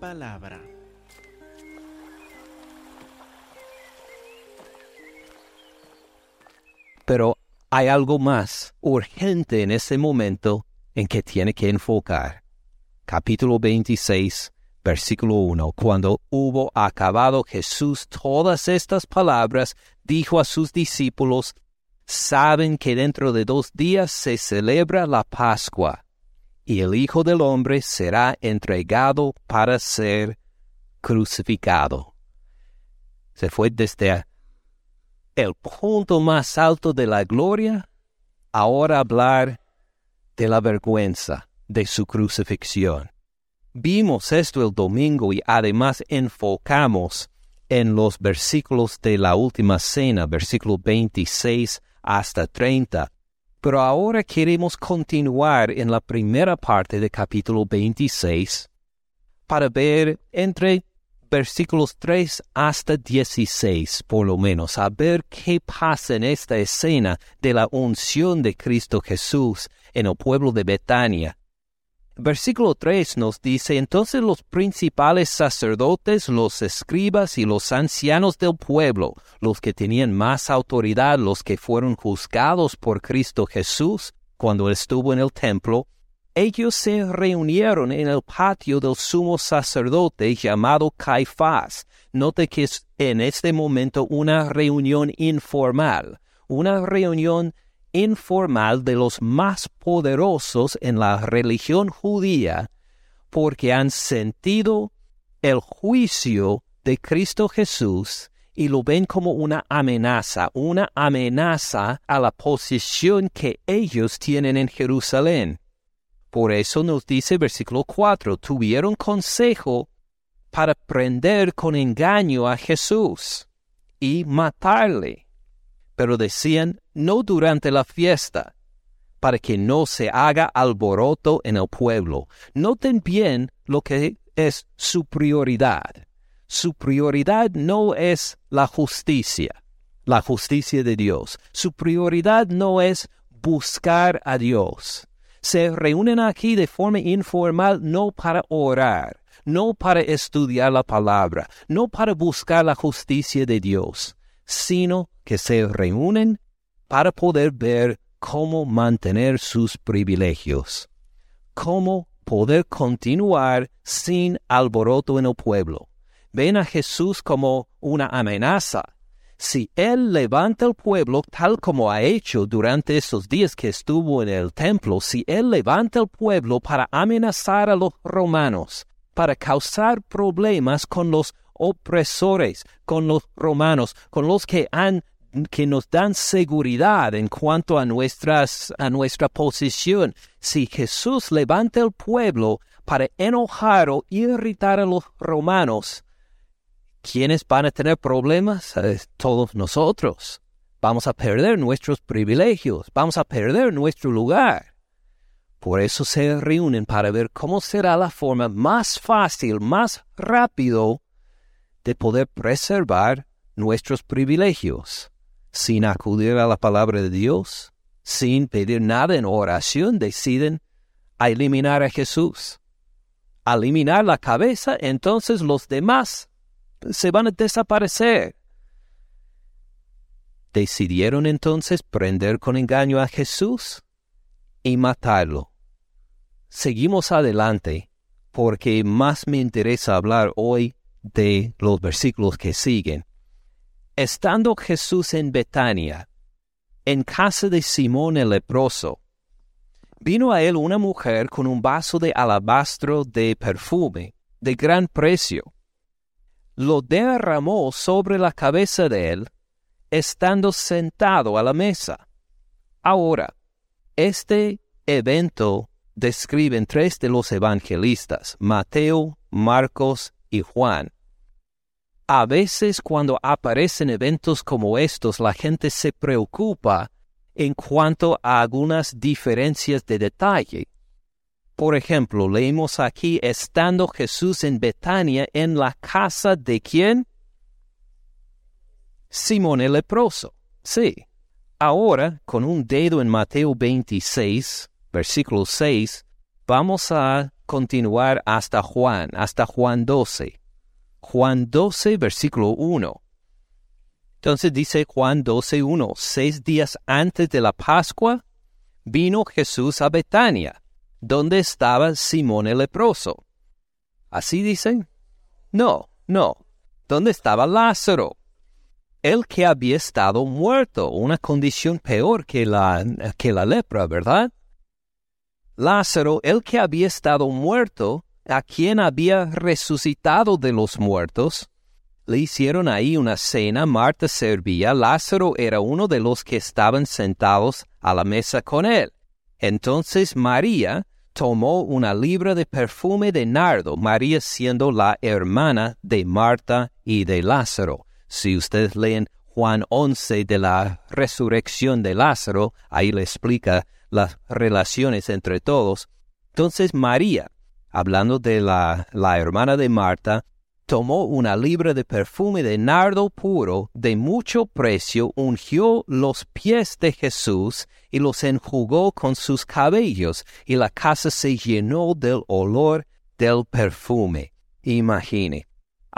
palabra. Pero hay algo más urgente en ese momento en que tiene que enfocar. Capítulo 26, versículo 1. Cuando hubo acabado Jesús todas estas palabras, dijo a sus discípulos, saben que dentro de dos días se celebra la Pascua, y el Hijo del Hombre será entregado para ser crucificado. Se fue desde el punto más alto de la gloria, ahora hablar de la vergüenza de su crucifixión. Vimos esto el domingo y además enfocamos en los versículos de la última cena, versículo 26 hasta 30. Pero ahora queremos continuar en la primera parte del capítulo 26 para ver entre versículos 3 hasta 16, por lo menos, a ver qué pasa en esta escena de la unción de Cristo Jesús en el pueblo de Betania. Versículo 3 nos dice, entonces los principales sacerdotes, los escribas y los ancianos del pueblo, los que tenían más autoridad, los que fueron juzgados por Cristo Jesús cuando estuvo en el templo, ellos se reunieron en el patio del sumo sacerdote llamado Caifás. Note que es en este momento una reunión informal, una reunión informal de los más poderosos en la religión judía, porque han sentido el juicio de Cristo Jesús y lo ven como una amenaza, una amenaza a la posición que ellos tienen en Jerusalén. Por eso nos dice versículo 4, tuvieron consejo para prender con engaño a Jesús y matarle. Pero decían, no durante la fiesta, para que no se haga alboroto en el pueblo. Noten bien lo que es su prioridad. Su prioridad no es la justicia, la justicia de Dios. Su prioridad no es buscar a Dios se reúnen aquí de forma informal no para orar, no para estudiar la palabra, no para buscar la justicia de Dios, sino que se reúnen para poder ver cómo mantener sus privilegios, cómo poder continuar sin alboroto en el pueblo. Ven a Jesús como una amenaza, si él levanta el pueblo tal como ha hecho durante esos días que estuvo en el templo, si él levanta el pueblo para amenazar a los romanos, para causar problemas con los opresores, con los romanos, con los que han que nos dan seguridad en cuanto a nuestras a nuestra posición. Si Jesús levanta el pueblo para enojar o irritar a los romanos, ¿Quiénes van a tener problemas? Eh, todos nosotros. Vamos a perder nuestros privilegios, vamos a perder nuestro lugar. Por eso se reúnen para ver cómo será la forma más fácil, más rápido de poder preservar nuestros privilegios, sin acudir a la palabra de Dios, sin pedir nada en oración, deciden a eliminar a Jesús. Eliminar la cabeza, entonces los demás se van a desaparecer. Decidieron entonces prender con engaño a Jesús y matarlo. Seguimos adelante porque más me interesa hablar hoy de los versículos que siguen. Estando Jesús en Betania, en casa de Simón el leproso, vino a él una mujer con un vaso de alabastro de perfume de gran precio lo derramó sobre la cabeza de él, estando sentado a la mesa. Ahora, este evento describen tres de los evangelistas, Mateo, Marcos y Juan. A veces cuando aparecen eventos como estos, la gente se preocupa en cuanto a algunas diferencias de detalle. Por ejemplo, leemos aquí, estando Jesús en Betania, en la casa de quién? Simón el leproso. Sí. Ahora, con un dedo en Mateo 26, versículo 6, vamos a continuar hasta Juan, hasta Juan 12. Juan 12, versículo 1. Entonces dice Juan 12, 1, seis días antes de la Pascua, vino Jesús a Betania, donde estaba Simón el leproso. ¿Así dicen? No, no. ¿Dónde estaba Lázaro? El que había estado muerto, una condición peor que la, que la lepra, ¿verdad? Lázaro, el que había estado muerto, a quien había resucitado de los muertos, le hicieron ahí una cena, Marta servía, Lázaro era uno de los que estaban sentados a la mesa con él. Entonces María tomó una libra de perfume de nardo, María siendo la hermana de Marta y de Lázaro. Si ustedes leen Juan 11 de la resurrección de Lázaro, ahí le explica las relaciones entre todos. Entonces María, hablando de la, la hermana de Marta, tomó una libra de perfume de nardo puro de mucho precio, ungió los pies de Jesús y los enjugó con sus cabellos, y la casa se llenó del olor del perfume. Imagine.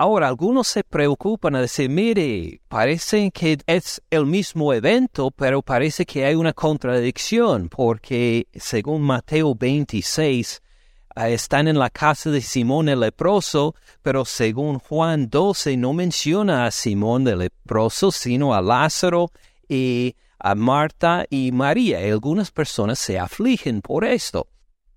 Ahora, algunos se preocupan a decir, mire, parece que es el mismo evento, pero parece que hay una contradicción, porque según Mateo 26, Ah, están en la casa de Simón el leproso, pero según Juan 12 no menciona a Simón el leproso, sino a Lázaro y a Marta y María. Y algunas personas se afligen por esto.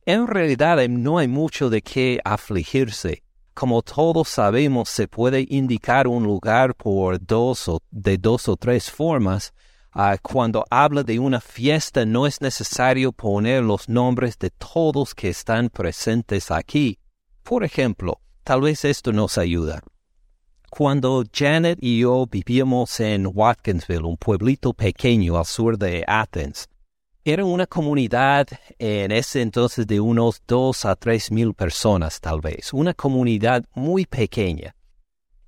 En realidad no hay mucho de qué afligirse. Como todos sabemos, se puede indicar un lugar por dos o de dos o tres formas, Ah, cuando habla de una fiesta no es necesario poner los nombres de todos que están presentes aquí. Por ejemplo, tal vez esto nos ayuda. Cuando Janet y yo vivíamos en Watkinsville, un pueblito pequeño al sur de Athens, era una comunidad en ese entonces de unos dos a tres mil personas tal vez, una comunidad muy pequeña.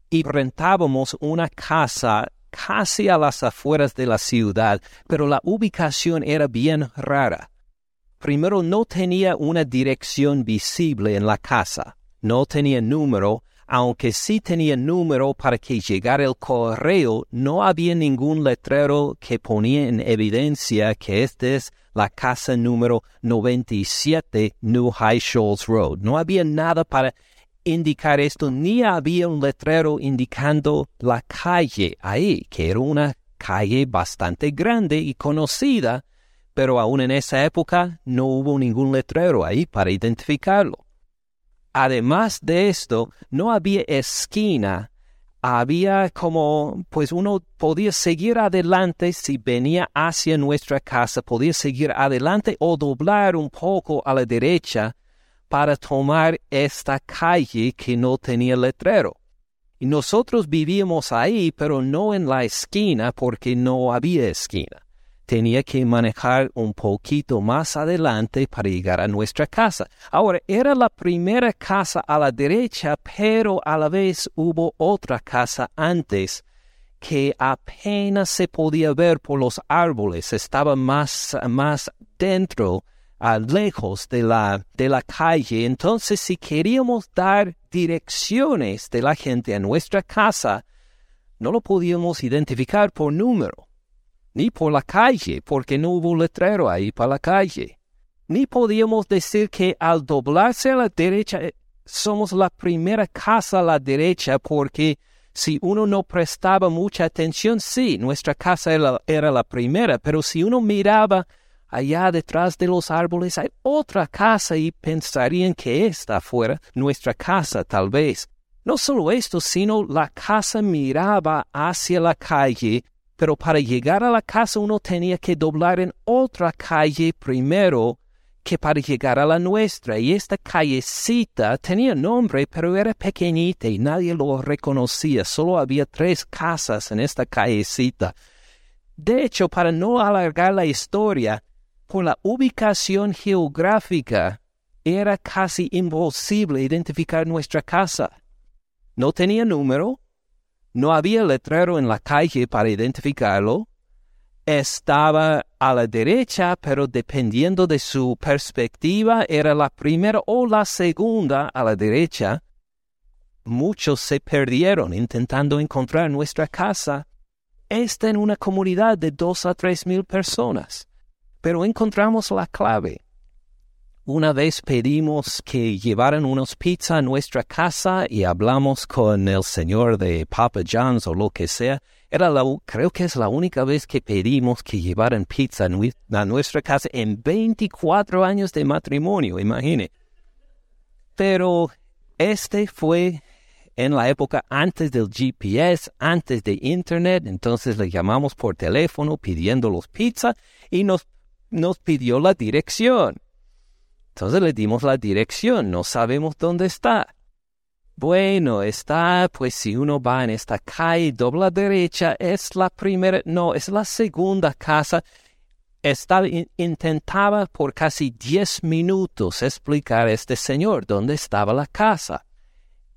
Y rentábamos una casa casi a las afueras de la ciudad, pero la ubicación era bien rara. Primero no tenía una dirección visible en la casa, no tenía número, aunque sí tenía número para que llegara el correo, no había ningún letrero que ponía en evidencia que esta es la casa número 97 New High Shoals Road. No había nada para indicar esto, ni había un letrero indicando la calle ahí, que era una calle bastante grande y conocida, pero aún en esa época no hubo ningún letrero ahí para identificarlo. Además de esto, no había esquina, había como, pues uno podía seguir adelante si venía hacia nuestra casa, podía seguir adelante o doblar un poco a la derecha para tomar esta calle que no tenía letrero. Y nosotros vivíamos ahí, pero no en la esquina porque no había esquina. Tenía que manejar un poquito más adelante para llegar a nuestra casa. Ahora, era la primera casa a la derecha, pero a la vez hubo otra casa antes que apenas se podía ver por los árboles, estaba más, más dentro lejos de la, de la calle. Entonces, si queríamos dar direcciones de la gente a nuestra casa, no lo podíamos identificar por número, ni por la calle, porque no hubo letrero ahí para la calle. Ni podíamos decir que al doblarse a la derecha eh, somos la primera casa a la derecha, porque si uno no prestaba mucha atención, sí, nuestra casa era, la primera, pero si uno miraba allá detrás de los árboles hay otra casa y pensarían que esta fuera nuestra casa tal vez. No solo esto, sino la casa miraba hacia la calle, pero para llegar a la casa uno tenía que doblar en otra calle primero que para llegar a la nuestra. Y esta callecita tenía nombre, pero era pequeñita y nadie lo reconocía. Solo había tres casas en esta callecita. De hecho, para no alargar la historia, por la ubicación geográfica, era casi imposible identificar nuestra casa. No tenía número, no había letrero en la calle para identificarlo, estaba a la derecha, pero dependiendo de su perspectiva, era la primera o la segunda a la derecha. Muchos se perdieron intentando encontrar nuestra casa. Está en una comunidad de dos a tres mil personas. Pero encontramos la clave. Una vez pedimos que llevaran unos pizza a nuestra casa y hablamos con el señor de Papa John's o lo que sea. Era la, creo que es la única vez que pedimos que llevaran pizza a nuestra casa en 24 años de matrimonio, imagine. Pero este fue en la época antes del GPS, antes de Internet, entonces le llamamos por teléfono pidiendo los pizza y nos, nos pidió la dirección. Entonces le dimos la dirección, no sabemos dónde está. Bueno, está, pues si uno va en esta calle, dobla derecha, es la primera, no, es la segunda casa. Estaba, intentaba por casi diez minutos explicar a este señor dónde estaba la casa.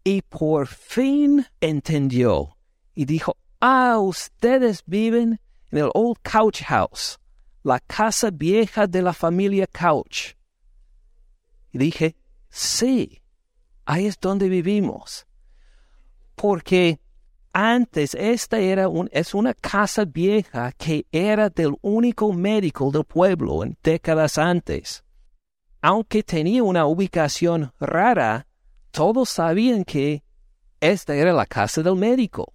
Y por fin entendió y dijo, ah, ustedes viven en el Old Couch House, la casa vieja de la familia Couch. Y dije, sí, ahí es donde vivimos. Porque antes esta era un, es una casa vieja que era del único médico del pueblo en décadas antes. Aunque tenía una ubicación rara, todos sabían que esta era la casa del médico.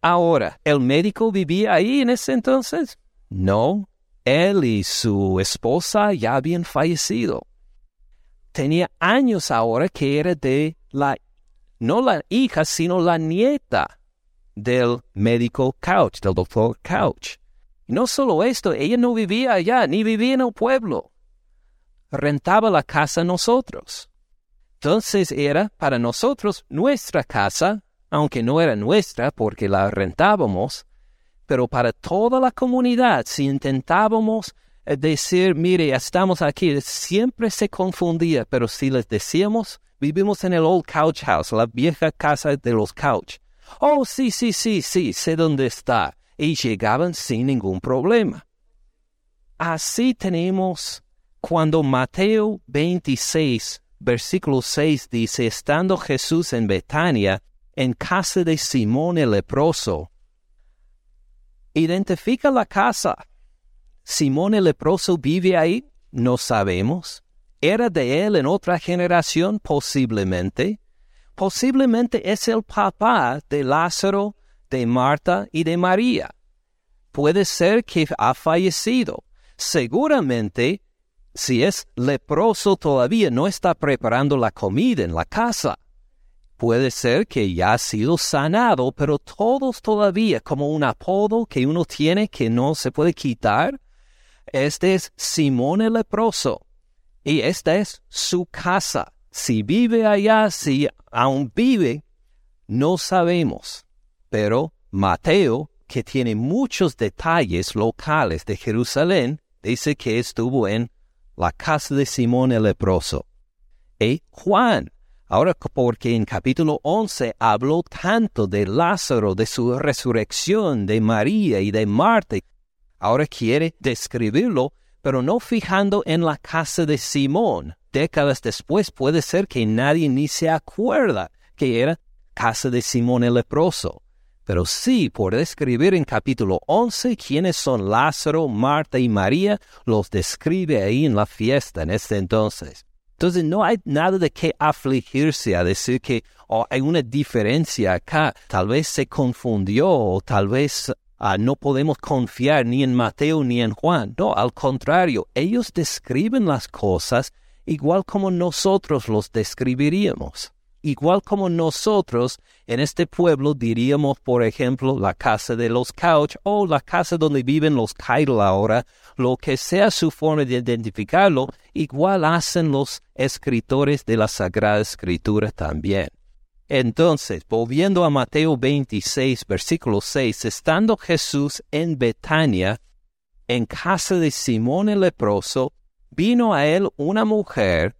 Ahora, ¿el médico vivía ahí en ese entonces? No, él y su esposa ya habían fallecido tenía años ahora que era de la, no la hija, sino la nieta del médico Couch, del doctor Couch. Y no solo esto, ella no vivía allá, ni vivía en el pueblo. Rentaba la casa a nosotros. Entonces era para nosotros nuestra casa, aunque no era nuestra porque la rentábamos, pero para toda la comunidad, si intentábamos decir, mire, estamos aquí, siempre se confundía, pero si les decíamos, vivimos en el Old Couch House, la vieja casa de los couch. Oh, sí, sí, sí, sí, sé dónde está. Y llegaban sin ningún problema. Así tenemos cuando Mateo 26, versículo 6 dice, estando Jesús en Betania, en casa de Simón el leproso, identifica la casa Simón el leproso vive ahí, no sabemos. ¿Era de él en otra generación? Posiblemente. Posiblemente es el papá de Lázaro, de Marta y de María. Puede ser que ha fallecido. Seguramente, si es leproso todavía no está preparando la comida en la casa. Puede ser que ya ha sido sanado, pero todos todavía como un apodo que uno tiene que no se puede quitar este es Simón el leproso y esta es su casa. Si vive allá, si aún vive, no sabemos. Pero Mateo, que tiene muchos detalles locales de Jerusalén, dice que estuvo en la casa de Simón el leproso. Y Juan, ahora porque en capítulo 11 habló tanto de Lázaro, de su resurrección, de María y de Marta, Ahora quiere describirlo, pero no fijando en la casa de Simón. Décadas después puede ser que nadie ni se acuerda que era casa de Simón el leproso. Pero sí, por describir en capítulo 11 quiénes son Lázaro, Marta y María, los describe ahí en la fiesta en este entonces. Entonces no hay nada de qué afligirse a decir que oh, hay una diferencia acá. Tal vez se confundió o tal vez Ah, no podemos confiar ni en Mateo ni en Juan. No, al contrario, ellos describen las cosas igual como nosotros los describiríamos. Igual como nosotros en este pueblo diríamos, por ejemplo, la casa de los Couch o la casa donde viven los Kyle ahora, lo que sea su forma de identificarlo, igual hacen los escritores de la Sagrada Escritura también. Entonces, volviendo a Mateo 26, versículo 6, estando Jesús en Betania, en casa de Simón el leproso, vino a él una mujer,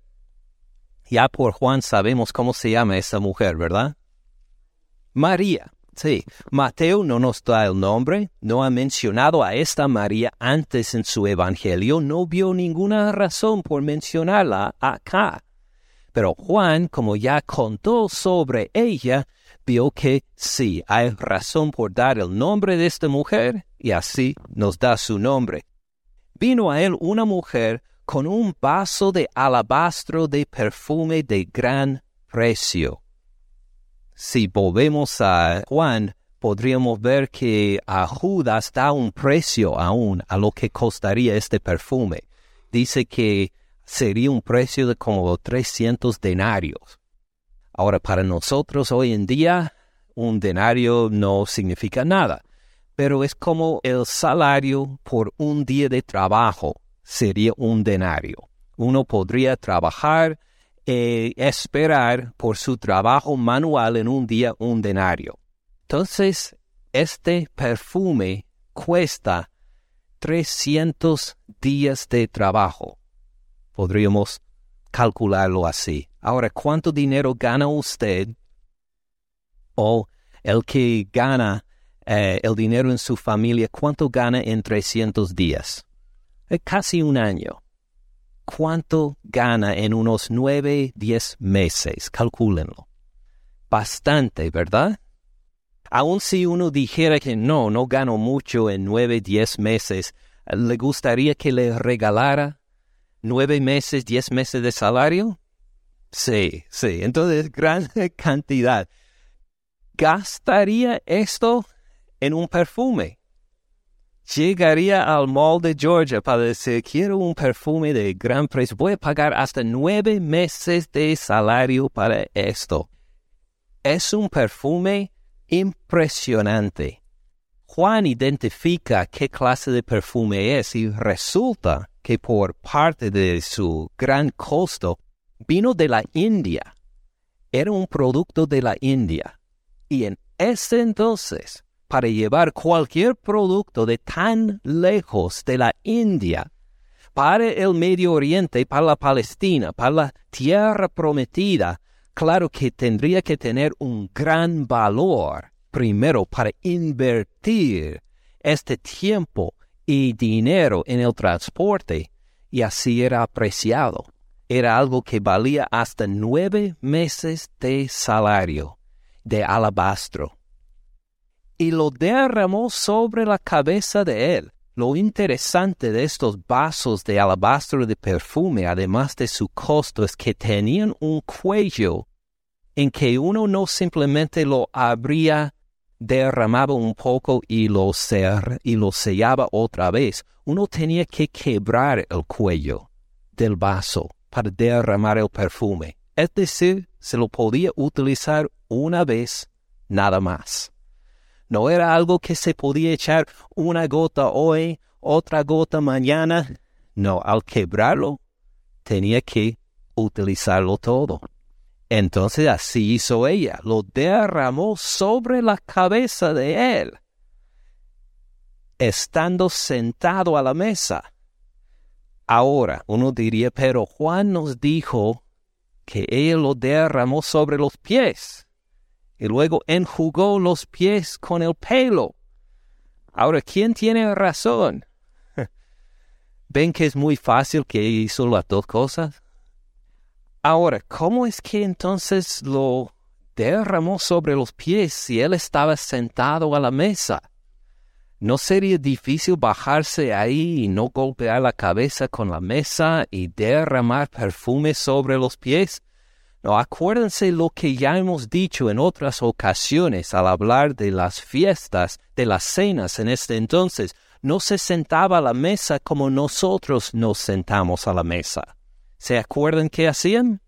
ya por Juan sabemos cómo se llama esa mujer, ¿verdad? María. Sí, Mateo no nos da el nombre, no ha mencionado a esta María antes en su Evangelio, no vio ninguna razón por mencionarla acá. Pero Juan, como ya contó sobre ella, vio que sí, hay razón por dar el nombre de esta mujer, y así nos da su nombre. Vino a él una mujer con un vaso de alabastro de perfume de gran precio si volvemos a Juan, podríamos ver que a Judas da un precio aún a lo que costaría este perfume. Dice que sería un precio de como 300 denarios. Ahora, para nosotros hoy en día, un denario no significa nada, pero es como el salario por un día de trabajo sería un denario. Uno podría trabajar eh, esperar por su trabajo manual en un día un denario. Entonces, este perfume cuesta 300 días de trabajo. Podríamos calcularlo así. Ahora, ¿cuánto dinero gana usted o el que gana eh, el dinero en su familia, cuánto gana en 300 días? Es casi un año. ¿Cuánto gana en unos nueve, diez meses? Calcúlenlo. Bastante, ¿verdad? Aun si uno dijera que no, no gano mucho en nueve, diez meses, ¿le gustaría que le regalara nueve meses, diez meses de salario? Sí, sí, entonces gran cantidad. ¿Gastaría esto en un perfume? llegaría al mall de Georgia para decir, quiero un perfume de gran precio, voy a pagar hasta nueve meses de salario para esto. Es un perfume impresionante. Juan identifica qué clase de perfume es y resulta que por parte de su gran costo vino de la India. Era un producto de la India. Y en ese entonces para llevar cualquier producto de tan lejos de la India para el Medio Oriente, para la Palestina, para la tierra prometida, claro que tendría que tener un gran valor primero para invertir este tiempo y dinero en el transporte y así era apreciado. Era algo que valía hasta nueve meses de salario de alabastro y lo derramó sobre la cabeza de él. Lo interesante de estos vasos de alabastro de perfume, además de su costo, es que tenían un cuello en que uno no simplemente lo abría, derramaba un poco y lo, y lo sellaba otra vez. Uno tenía que quebrar el cuello del vaso para derramar el perfume. Es decir, se lo podía utilizar una vez nada más. No era algo que se podía echar una gota hoy, otra gota mañana. No, al quebrarlo, tenía que utilizarlo todo. Entonces así hizo ella, lo derramó sobre la cabeza de él, estando sentado a la mesa. Ahora, uno diría, pero Juan nos dijo que él lo derramó sobre los pies y luego enjugó los pies con el pelo. Ahora, ¿quién tiene razón? ¿Ven que es muy fácil que hizo las dos cosas? Ahora, ¿cómo es que entonces lo derramó sobre los pies si él estaba sentado a la mesa? ¿No sería difícil bajarse ahí y no golpear la cabeza con la mesa y derramar perfume sobre los pies? No, acuérdense lo que ya hemos dicho en otras ocasiones al hablar de las fiestas, de las cenas en este entonces. No se sentaba a la mesa como nosotros nos sentamos a la mesa. ¿Se acuerdan qué hacían?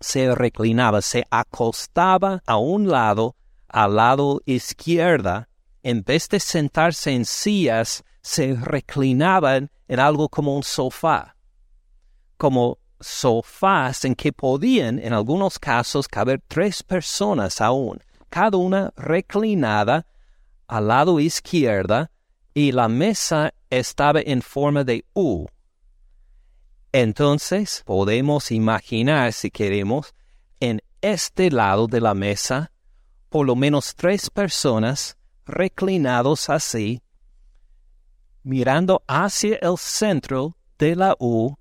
Se reclinaba, se acostaba a un lado, al lado izquierda, en vez de sentarse en sillas, se reclinaban en algo como un sofá, como sofás en que podían en algunos casos caber tres personas aún, cada una reclinada al lado izquierda y la mesa estaba en forma de U. Entonces podemos imaginar, si queremos, en este lado de la mesa por lo menos tres personas reclinados así, mirando hacia el centro de la U,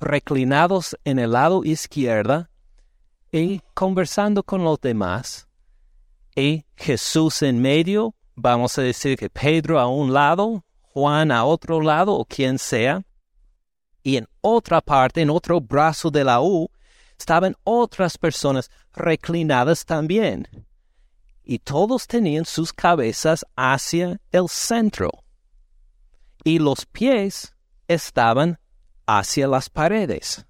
reclinados en el lado izquierdo y conversando con los demás, y Jesús en medio, vamos a decir que Pedro a un lado, Juan a otro lado o quien sea, y en otra parte, en otro brazo de la U, estaban otras personas reclinadas también. Y todos tenían sus cabezas hacia el centro. Y los pies estaban hacia las paredes.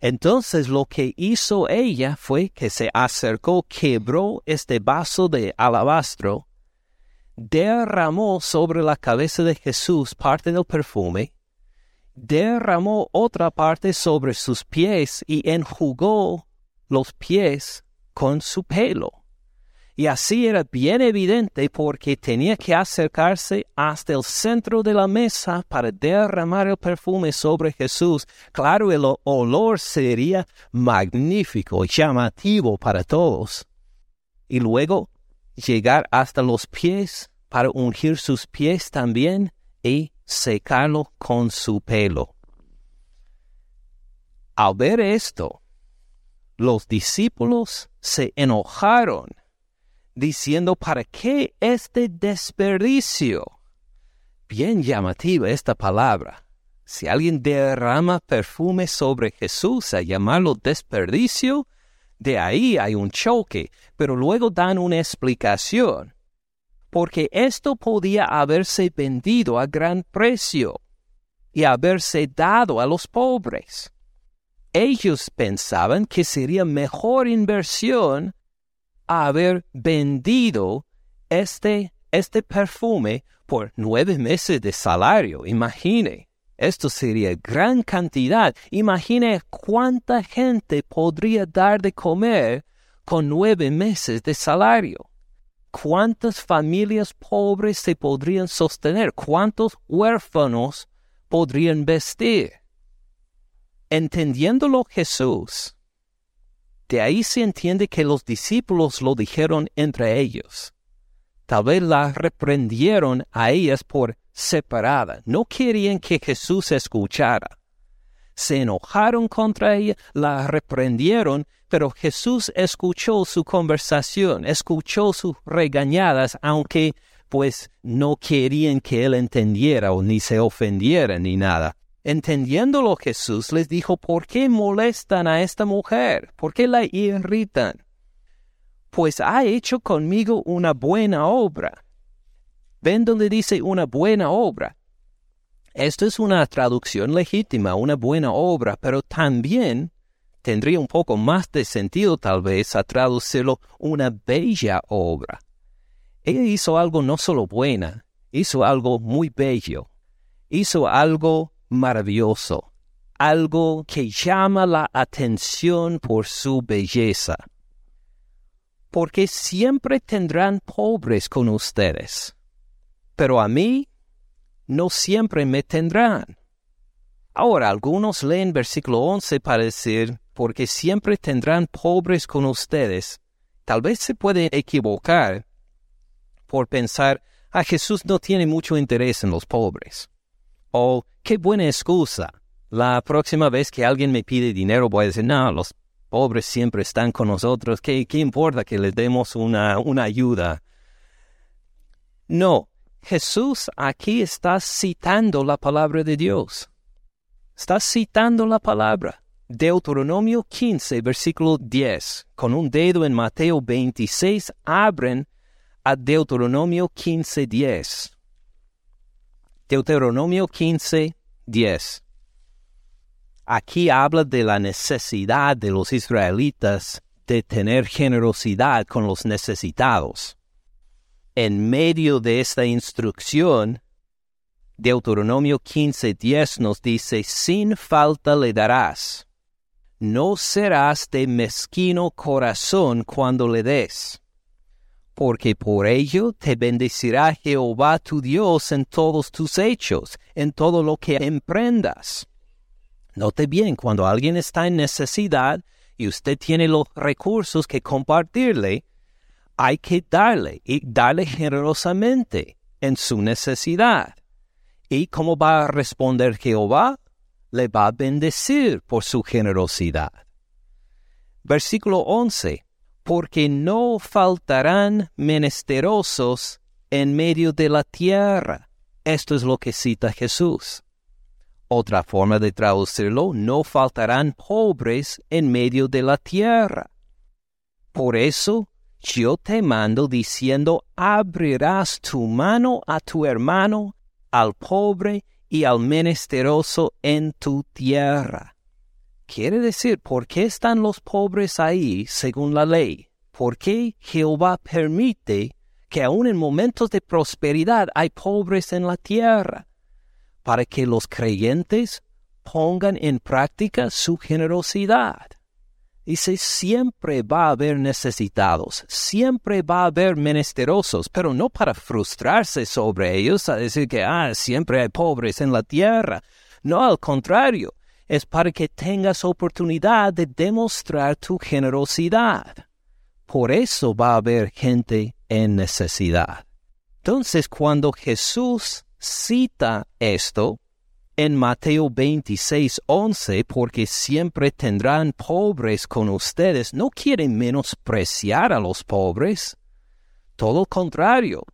Entonces lo que hizo ella fue que se acercó, quebró este vaso de alabastro, derramó sobre la cabeza de Jesús parte del perfume, derramó otra parte sobre sus pies y enjugó los pies con su pelo. Y así era bien evidente porque tenía que acercarse hasta el centro de la mesa para derramar el perfume sobre Jesús. Claro, el olor sería magnífico, llamativo para todos. Y luego llegar hasta los pies para ungir sus pies también y secarlo con su pelo. Al ver esto, los discípulos se enojaron, diciendo, ¿para qué este desperdicio? Bien llamativa esta palabra. Si alguien derrama perfume sobre Jesús a llamarlo desperdicio, de ahí hay un choque, pero luego dan una explicación porque esto podía haberse vendido a gran precio y haberse dado a los pobres. Ellos pensaban que sería mejor inversión haber vendido este, este perfume por nueve meses de salario. Imagine, esto sería gran cantidad. Imagine cuánta gente podría dar de comer con nueve meses de salario. ¿Cuántas familias pobres se podrían sostener? ¿Cuántos huérfanos podrían vestir? Entendiéndolo Jesús, de ahí se entiende que los discípulos lo dijeron entre ellos. Tal vez la reprendieron a ellas por separada. No querían que Jesús escuchara. Se enojaron contra ella, la reprendieron pero Jesús escuchó su conversación, escuchó sus regañadas, aunque pues no querían que él entendiera o ni se ofendiera ni nada. Entendiéndolo Jesús les dijo, ¿por qué molestan a esta mujer? ¿Por qué la irritan? Pues ha hecho conmigo una buena obra. Ven donde dice una buena obra. Esto es una traducción legítima, una buena obra, pero también tendría un poco más de sentido tal vez a traducirlo una bella obra. Ella hizo algo no solo buena, hizo algo muy bello, hizo algo maravilloso, algo que llama la atención por su belleza. Porque siempre tendrán pobres con ustedes, pero a mí no siempre me tendrán. Ahora algunos leen versículo 11 para decir, porque siempre tendrán pobres con ustedes. Tal vez se puede equivocar por pensar, a ah, Jesús no tiene mucho interés en los pobres. O, qué buena excusa. La próxima vez que alguien me pide dinero voy a decir, no, los pobres siempre están con nosotros, ¿qué, qué importa que les demos una, una ayuda? No, Jesús aquí está citando la palabra de Dios. Está citando la palabra. Deuteronomio 15, versículo 10, con un dedo en Mateo 26, abren a Deuteronomio 15, 10. Deuteronomio 15, 10. Aquí habla de la necesidad de los israelitas de tener generosidad con los necesitados. En medio de esta instrucción, Deuteronomio 15:10 nos dice, sin falta le darás no serás de mezquino corazón cuando le des, porque por ello te bendecirá Jehová tu Dios en todos tus hechos, en todo lo que emprendas. Note bien, cuando alguien está en necesidad y usted tiene los recursos que compartirle, hay que darle y darle generosamente en su necesidad. ¿Y cómo va a responder Jehová? Le va a bendecir por su generosidad. Versículo 11. Porque no faltarán menesterosos en medio de la tierra. Esto es lo que cita Jesús. Otra forma de traducirlo, no faltarán pobres en medio de la tierra. Por eso yo te mando diciendo, abrirás tu mano a tu hermano, al pobre y al menesteroso en tu tierra. Quiere decir, ¿por qué están los pobres ahí según la ley? ¿Por qué Jehová permite que aun en momentos de prosperidad hay pobres en la tierra? Para que los creyentes pongan en práctica su generosidad. Dice, siempre va a haber necesitados, siempre va a haber menesterosos, pero no para frustrarse sobre ellos, a decir que, ah, siempre hay pobres en la tierra. No, al contrario, es para que tengas oportunidad de demostrar tu generosidad. Por eso va a haber gente en necesidad. Entonces, cuando Jesús cita esto en Mateo 26, 11, porque siempre tendrán pobres con ustedes, no quiere menospreciar a los pobres. Todo lo contrario,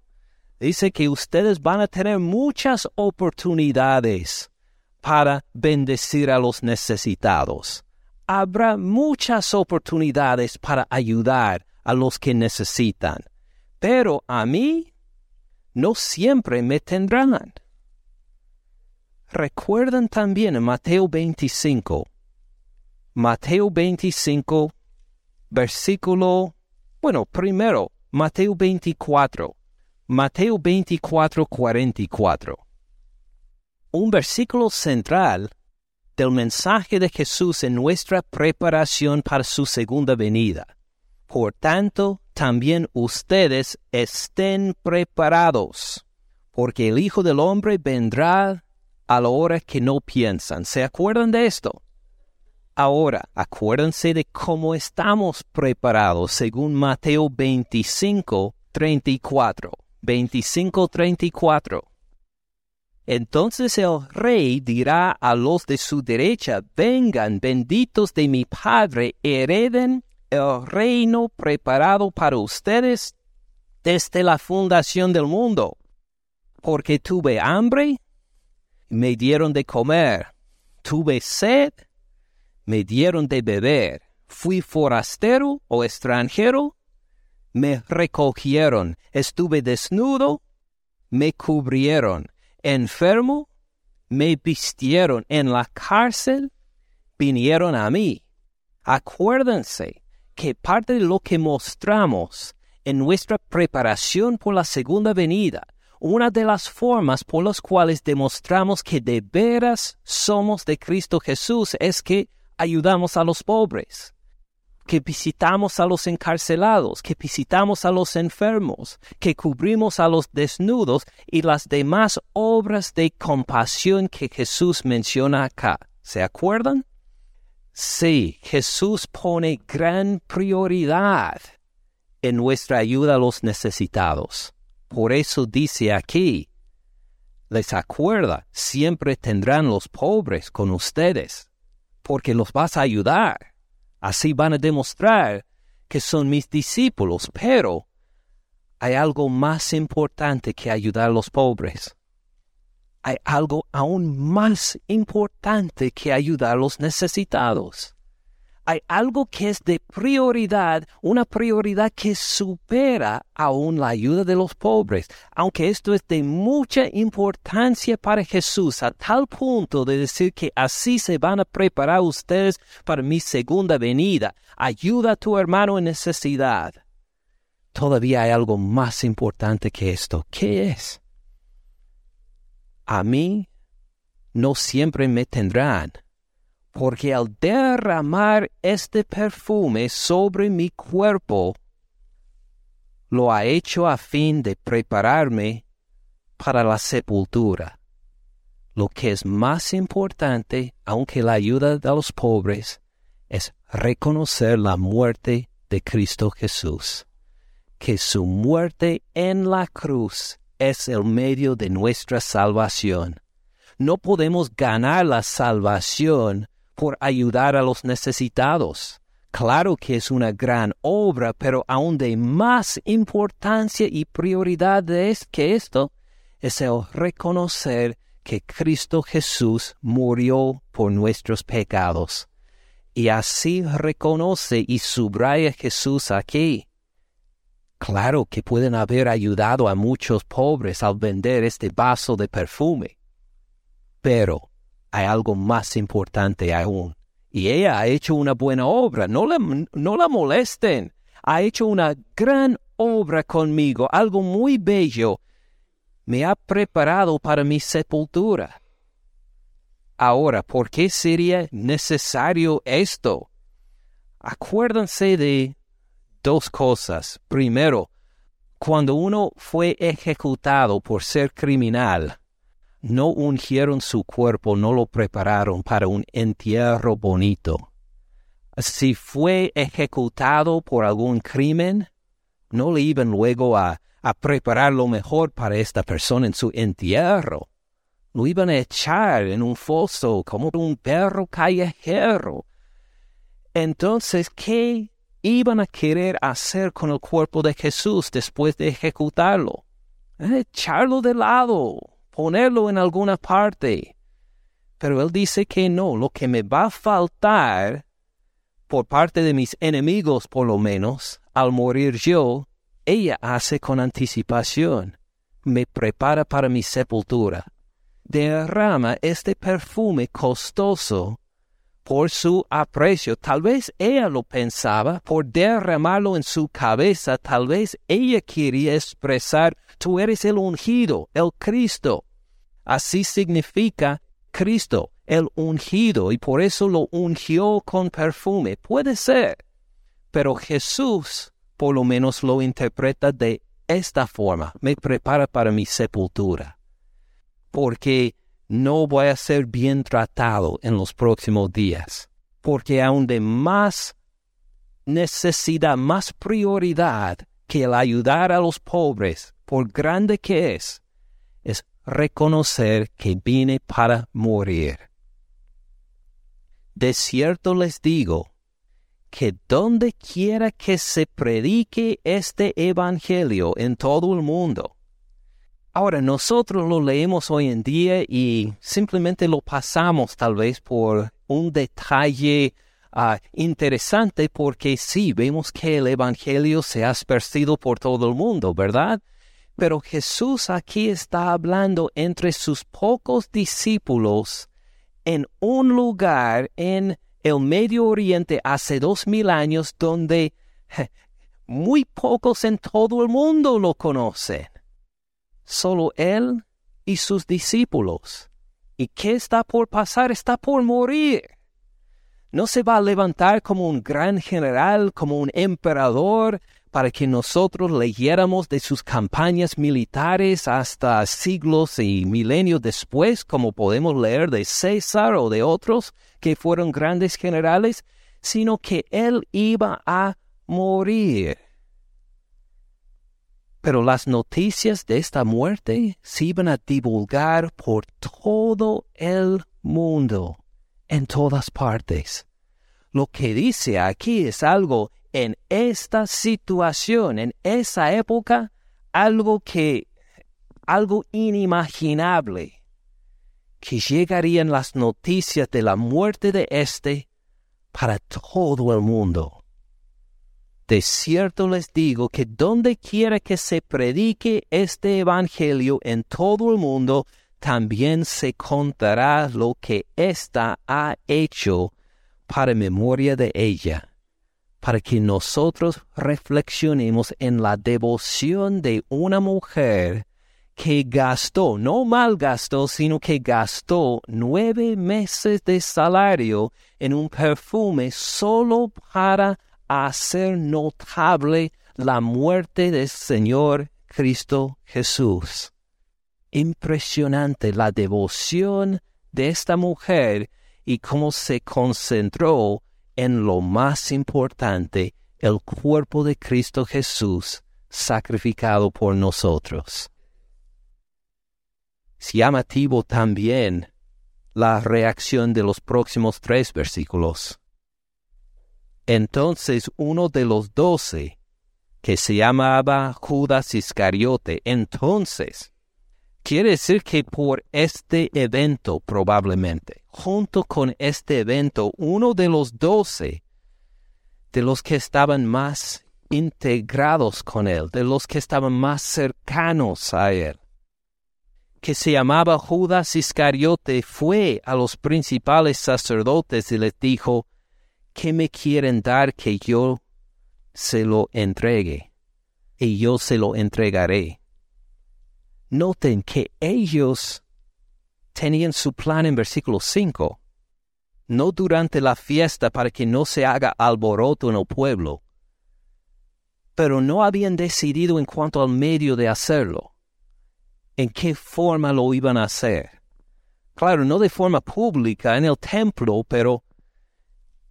dice que ustedes van a tener muchas oportunidades para bendecir a los necesitados. Habrá muchas oportunidades para ayudar a los que necesitan, pero a mí no siempre me tendrán. Recuerdan también Mateo 25, Mateo 25, versículo, bueno, primero, Mateo 24, Mateo 24, 44 un versículo central del mensaje de Jesús en nuestra preparación para su segunda venida. Por tanto, también ustedes estén preparados, porque el Hijo del Hombre vendrá a la hora que no piensan. ¿Se acuerdan de esto? Ahora, acuérdense de cómo estamos preparados según Mateo 25, 34. 25, 34. Entonces el rey dirá a los de su derecha, vengan benditos de mi Padre, hereden el reino preparado para ustedes desde la fundación del mundo. Porque tuve hambre, me dieron de comer, tuve sed, me dieron de beber, fui forastero o extranjero, me recogieron, estuve desnudo, me cubrieron. Enfermo, me vistieron. En la cárcel, vinieron a mí. Acuérdense que parte de lo que mostramos en nuestra preparación por la segunda venida, una de las formas por las cuales demostramos que de veras somos de Cristo Jesús es que ayudamos a los pobres que visitamos a los encarcelados, que visitamos a los enfermos, que cubrimos a los desnudos y las demás obras de compasión que Jesús menciona acá. ¿Se acuerdan? Sí, Jesús pone gran prioridad en nuestra ayuda a los necesitados. Por eso dice aquí, les acuerda, siempre tendrán los pobres con ustedes, porque los vas a ayudar. Así van a demostrar que son mis discípulos, pero hay algo más importante que ayudar a los pobres. Hay algo aún más importante que ayudar a los necesitados hay algo que es de prioridad, una prioridad que supera aún la ayuda de los pobres, aunque esto es de mucha importancia para Jesús, a tal punto de decir que así se van a preparar ustedes para mi segunda venida. Ayuda a tu hermano en necesidad. Todavía hay algo más importante que esto. ¿Qué es? A mí no siempre me tendrán porque al derramar este perfume sobre mi cuerpo, lo ha hecho a fin de prepararme para la sepultura. Lo que es más importante, aunque la ayuda de los pobres, es reconocer la muerte de Cristo Jesús, que su muerte en la cruz es el medio de nuestra salvación. No podemos ganar la salvación por ayudar a los necesitados. Claro que es una gran obra, pero aún de más importancia y prioridad es que esto es el reconocer que Cristo Jesús murió por nuestros pecados. Y así reconoce y subraya Jesús aquí. Claro que pueden haber ayudado a muchos pobres al vender este vaso de perfume. Pero hay algo más importante aún. Y ella ha hecho una buena obra, no la, no la molesten. Ha hecho una gran obra conmigo, algo muy bello. Me ha preparado para mi sepultura. Ahora, ¿por qué sería necesario esto? Acuérdense de dos cosas. Primero, cuando uno fue ejecutado por ser criminal, no ungieron su cuerpo, no lo prepararon para un entierro bonito. Si fue ejecutado por algún crimen, no le iban luego a, a preparar lo mejor para esta persona en su entierro. Lo iban a echar en un foso como un perro callejero. Entonces, ¿qué iban a querer hacer con el cuerpo de Jesús después de ejecutarlo? Echarlo de lado, ponerlo en alguna parte. Pero él dice que no, lo que me va a faltar por parte de mis enemigos por lo menos, al morir yo, ella hace con anticipación, me prepara para mi sepultura, derrama este perfume costoso por su aprecio. Tal vez ella lo pensaba, por derramarlo en su cabeza, tal vez ella quería expresar, tú eres el ungido, el Cristo. Así significa Cristo, el ungido, y por eso lo ungió con perfume. Puede ser, pero Jesús por lo menos lo interpreta de esta forma, me prepara para mi sepultura, porque no voy a ser bien tratado en los próximos días, porque aún de más necesidad, más prioridad que el ayudar a los pobres, por grande que es, reconocer que vine para morir. De cierto les digo que donde quiera que se predique este Evangelio en todo el mundo. Ahora nosotros lo leemos hoy en día y simplemente lo pasamos tal vez por un detalle ah, interesante porque sí vemos que el Evangelio se ha esparcido por todo el mundo, ¿verdad? Pero Jesús aquí está hablando entre sus pocos discípulos en un lugar en el Medio Oriente hace dos mil años donde muy pocos en todo el mundo lo conocen. Solo él y sus discípulos. ¿Y qué está por pasar? Está por morir. No se va a levantar como un gran general, como un emperador, para que nosotros leyéramos de sus campañas militares hasta siglos y milenios después, como podemos leer de César o de otros que fueron grandes generales, sino que él iba a morir. Pero las noticias de esta muerte se iban a divulgar por todo el mundo, en todas partes. Lo que dice aquí es algo en esta situación, en esa época, algo que, algo inimaginable, que llegarían las noticias de la muerte de éste para todo el mundo. De cierto les digo que donde quiera que se predique este Evangelio en todo el mundo, también se contará lo que ésta ha hecho para memoria de ella para que nosotros reflexionemos en la devoción de una mujer que gastó, no mal gastó, sino que gastó nueve meses de salario en un perfume solo para hacer notable la muerte del Señor Cristo Jesús. Impresionante la devoción de esta mujer y cómo se concentró en lo más importante, el cuerpo de Cristo Jesús sacrificado por nosotros. Es llamativo también la reacción de los próximos tres versículos. Entonces uno de los doce, que se llamaba Judas Iscariote, entonces, quiere decir que por este evento probablemente, junto con este evento, uno de los doce, de los que estaban más integrados con él, de los que estaban más cercanos a él, que se llamaba Judas Iscariote, fue a los principales sacerdotes y les dijo, ¿qué me quieren dar que yo se lo entregue? Y yo se lo entregaré. Noten que ellos tenían su plan en versículo 5, no durante la fiesta para que no se haga alboroto en el pueblo, pero no habían decidido en cuanto al medio de hacerlo en qué forma lo iban a hacer. Claro, no de forma pública en el templo, pero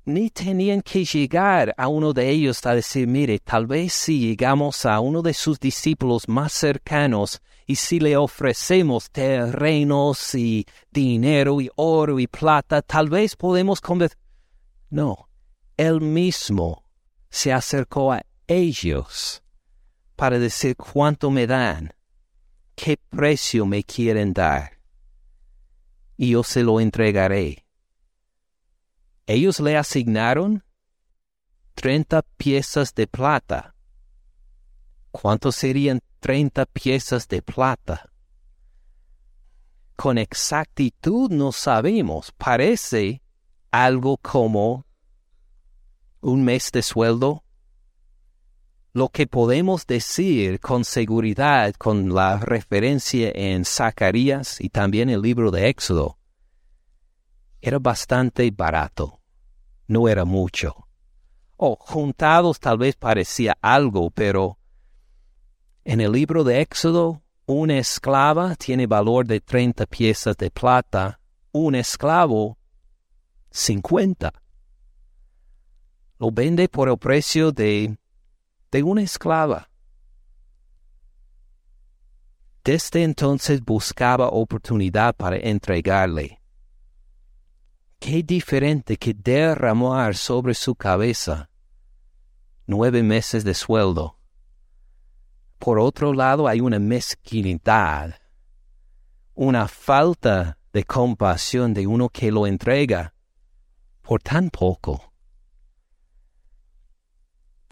ni tenían que llegar a uno de ellos a decir, mire, tal vez si llegamos a uno de sus discípulos más cercanos y si le ofrecemos terrenos y dinero y oro y plata, tal vez podemos convencer. No, él mismo se acercó a ellos para decir cuánto me dan qué precio me quieren dar, y yo se lo entregaré. Ellos le asignaron treinta piezas de plata. ¿Cuánto serían treinta piezas de plata? Con exactitud no sabemos. Parece algo como un mes de sueldo lo que podemos decir con seguridad con la referencia en Zacarías y también el libro de Éxodo, era bastante barato, no era mucho. O juntados tal vez parecía algo, pero en el libro de Éxodo una esclava tiene valor de 30 piezas de plata, un esclavo 50. Lo vende por el precio de de una esclava. Desde entonces buscaba oportunidad para entregarle. Qué diferente que derramar sobre su cabeza nueve meses de sueldo. Por otro lado hay una mezquinidad, una falta de compasión de uno que lo entrega por tan poco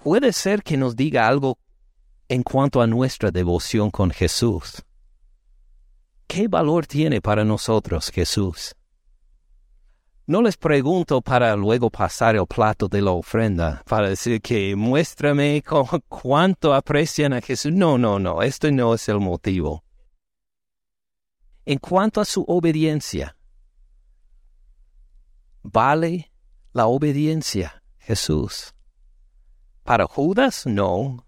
puede ser que nos diga algo en cuanto a nuestra devoción con Jesús. ¿Qué valor tiene para nosotros Jesús? No les pregunto para luego pasar el plato de la ofrenda, para decir que muéstrame cuánto aprecian a Jesús. No, no, no, esto no es el motivo. En cuanto a su obediencia, ¿vale la obediencia, Jesús? Para Judas, no.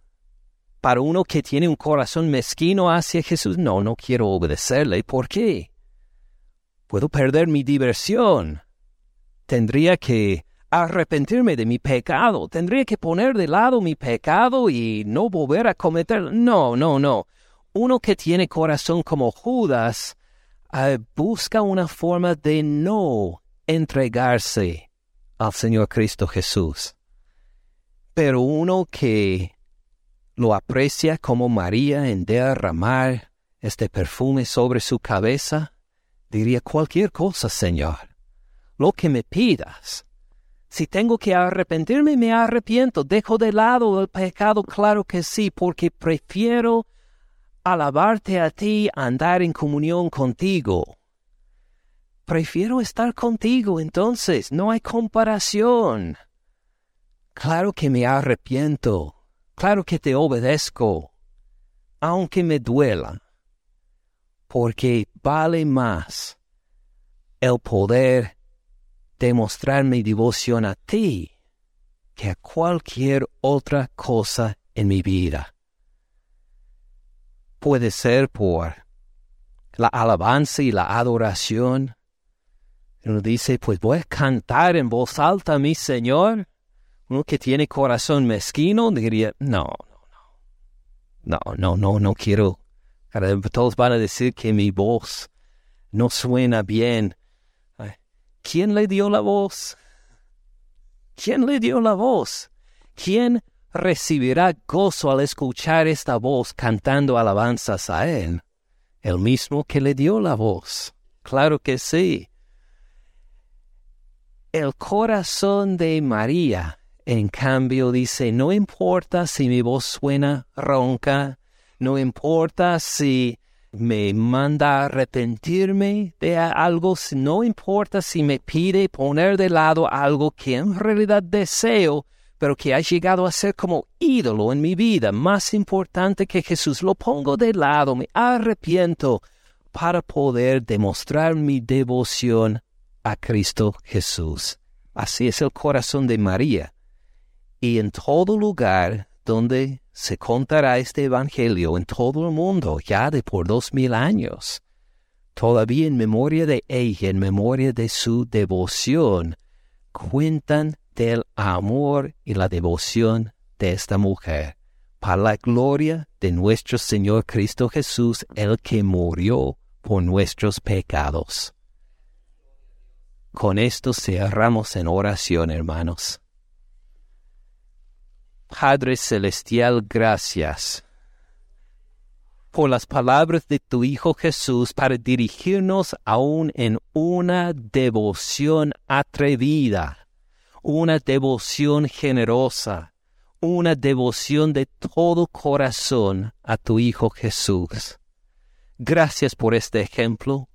Para uno que tiene un corazón mezquino hacia Jesús, no, no quiero obedecerle. ¿Por qué? Puedo perder mi diversión. Tendría que arrepentirme de mi pecado. Tendría que poner de lado mi pecado y no volver a cometerlo. No, no, no. Uno que tiene corazón como Judas eh, busca una forma de no entregarse al Señor Cristo Jesús. Pero uno que lo aprecia como María en derramar este perfume sobre su cabeza, diría cualquier cosa, Señor, lo que me pidas. Si tengo que arrepentirme, me arrepiento, dejo de lado el pecado, claro que sí, porque prefiero alabarte a ti, andar en comunión contigo. Prefiero estar contigo, entonces, no hay comparación. Claro que me arrepiento, claro que te obedezco, aunque me duela, porque vale más el poder demostrar mi devoción a ti que a cualquier otra cosa en mi vida. Puede ser por la alabanza y la adoración, Uno dice, pues voy a cantar en voz alta a mi Señor. Uno que tiene corazón mezquino diría, no, no, no, no, no, no quiero. Todos van a decir que mi voz no suena bien. ¿Quién le dio la voz? ¿Quién le dio la voz? ¿Quién recibirá gozo al escuchar esta voz cantando alabanzas a Él? El mismo que le dio la voz. Claro que sí. El corazón de María, en cambio, dice, no importa si mi voz suena ronca, no importa si me manda a arrepentirme de algo, no importa si me pide poner de lado algo que en realidad deseo, pero que ha llegado a ser como ídolo en mi vida, más importante que Jesús, lo pongo de lado, me arrepiento para poder demostrar mi devoción a Cristo Jesús. Así es el corazón de María. Y en todo lugar donde se contará este Evangelio, en todo el mundo, ya de por dos mil años, todavía en memoria de ella, en memoria de su devoción, cuentan del amor y la devoción de esta mujer, para la gloria de nuestro Señor Cristo Jesús, el que murió por nuestros pecados. Con esto cerramos en oración, hermanos. Padre Celestial, gracias por las palabras de tu Hijo Jesús para dirigirnos aún en una devoción atrevida, una devoción generosa, una devoción de todo corazón a tu Hijo Jesús. Gracias por este ejemplo.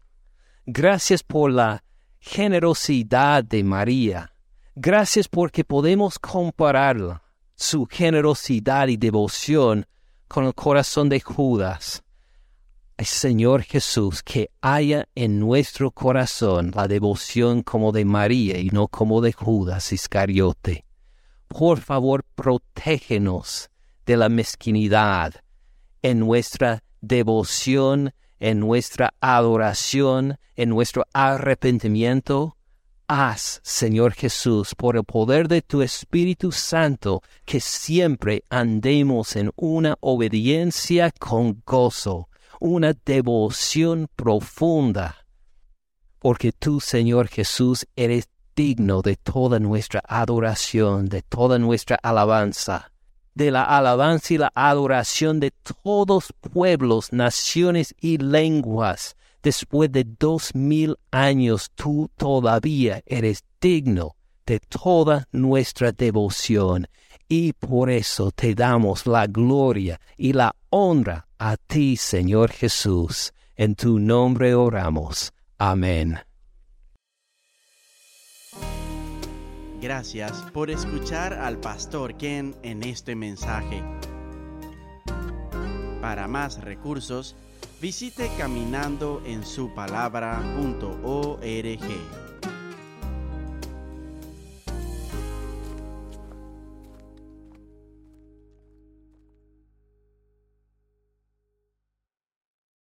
Gracias por la generosidad de María. Gracias porque podemos compararla, su generosidad y devoción, con el corazón de Judas. Señor Jesús, que haya en nuestro corazón la devoción como de María y no como de Judas Iscariote. Por favor, protégenos de la mezquinidad en nuestra devoción, en nuestra adoración, en nuestro arrepentimiento. Haz, Señor Jesús, por el poder de tu Espíritu Santo, que siempre andemos en una obediencia con gozo, una devoción profunda, porque tú, Señor Jesús, eres digno de toda nuestra adoración, de toda nuestra alabanza de la alabanza y la adoración de todos pueblos, naciones y lenguas. Después de dos mil años tú todavía eres digno de toda nuestra devoción y por eso te damos la gloria y la honra a ti, Señor Jesús. En tu nombre oramos. Amén. Gracias por escuchar al pastor Ken en este mensaje. Para más recursos, visite caminandoensupalabra.org.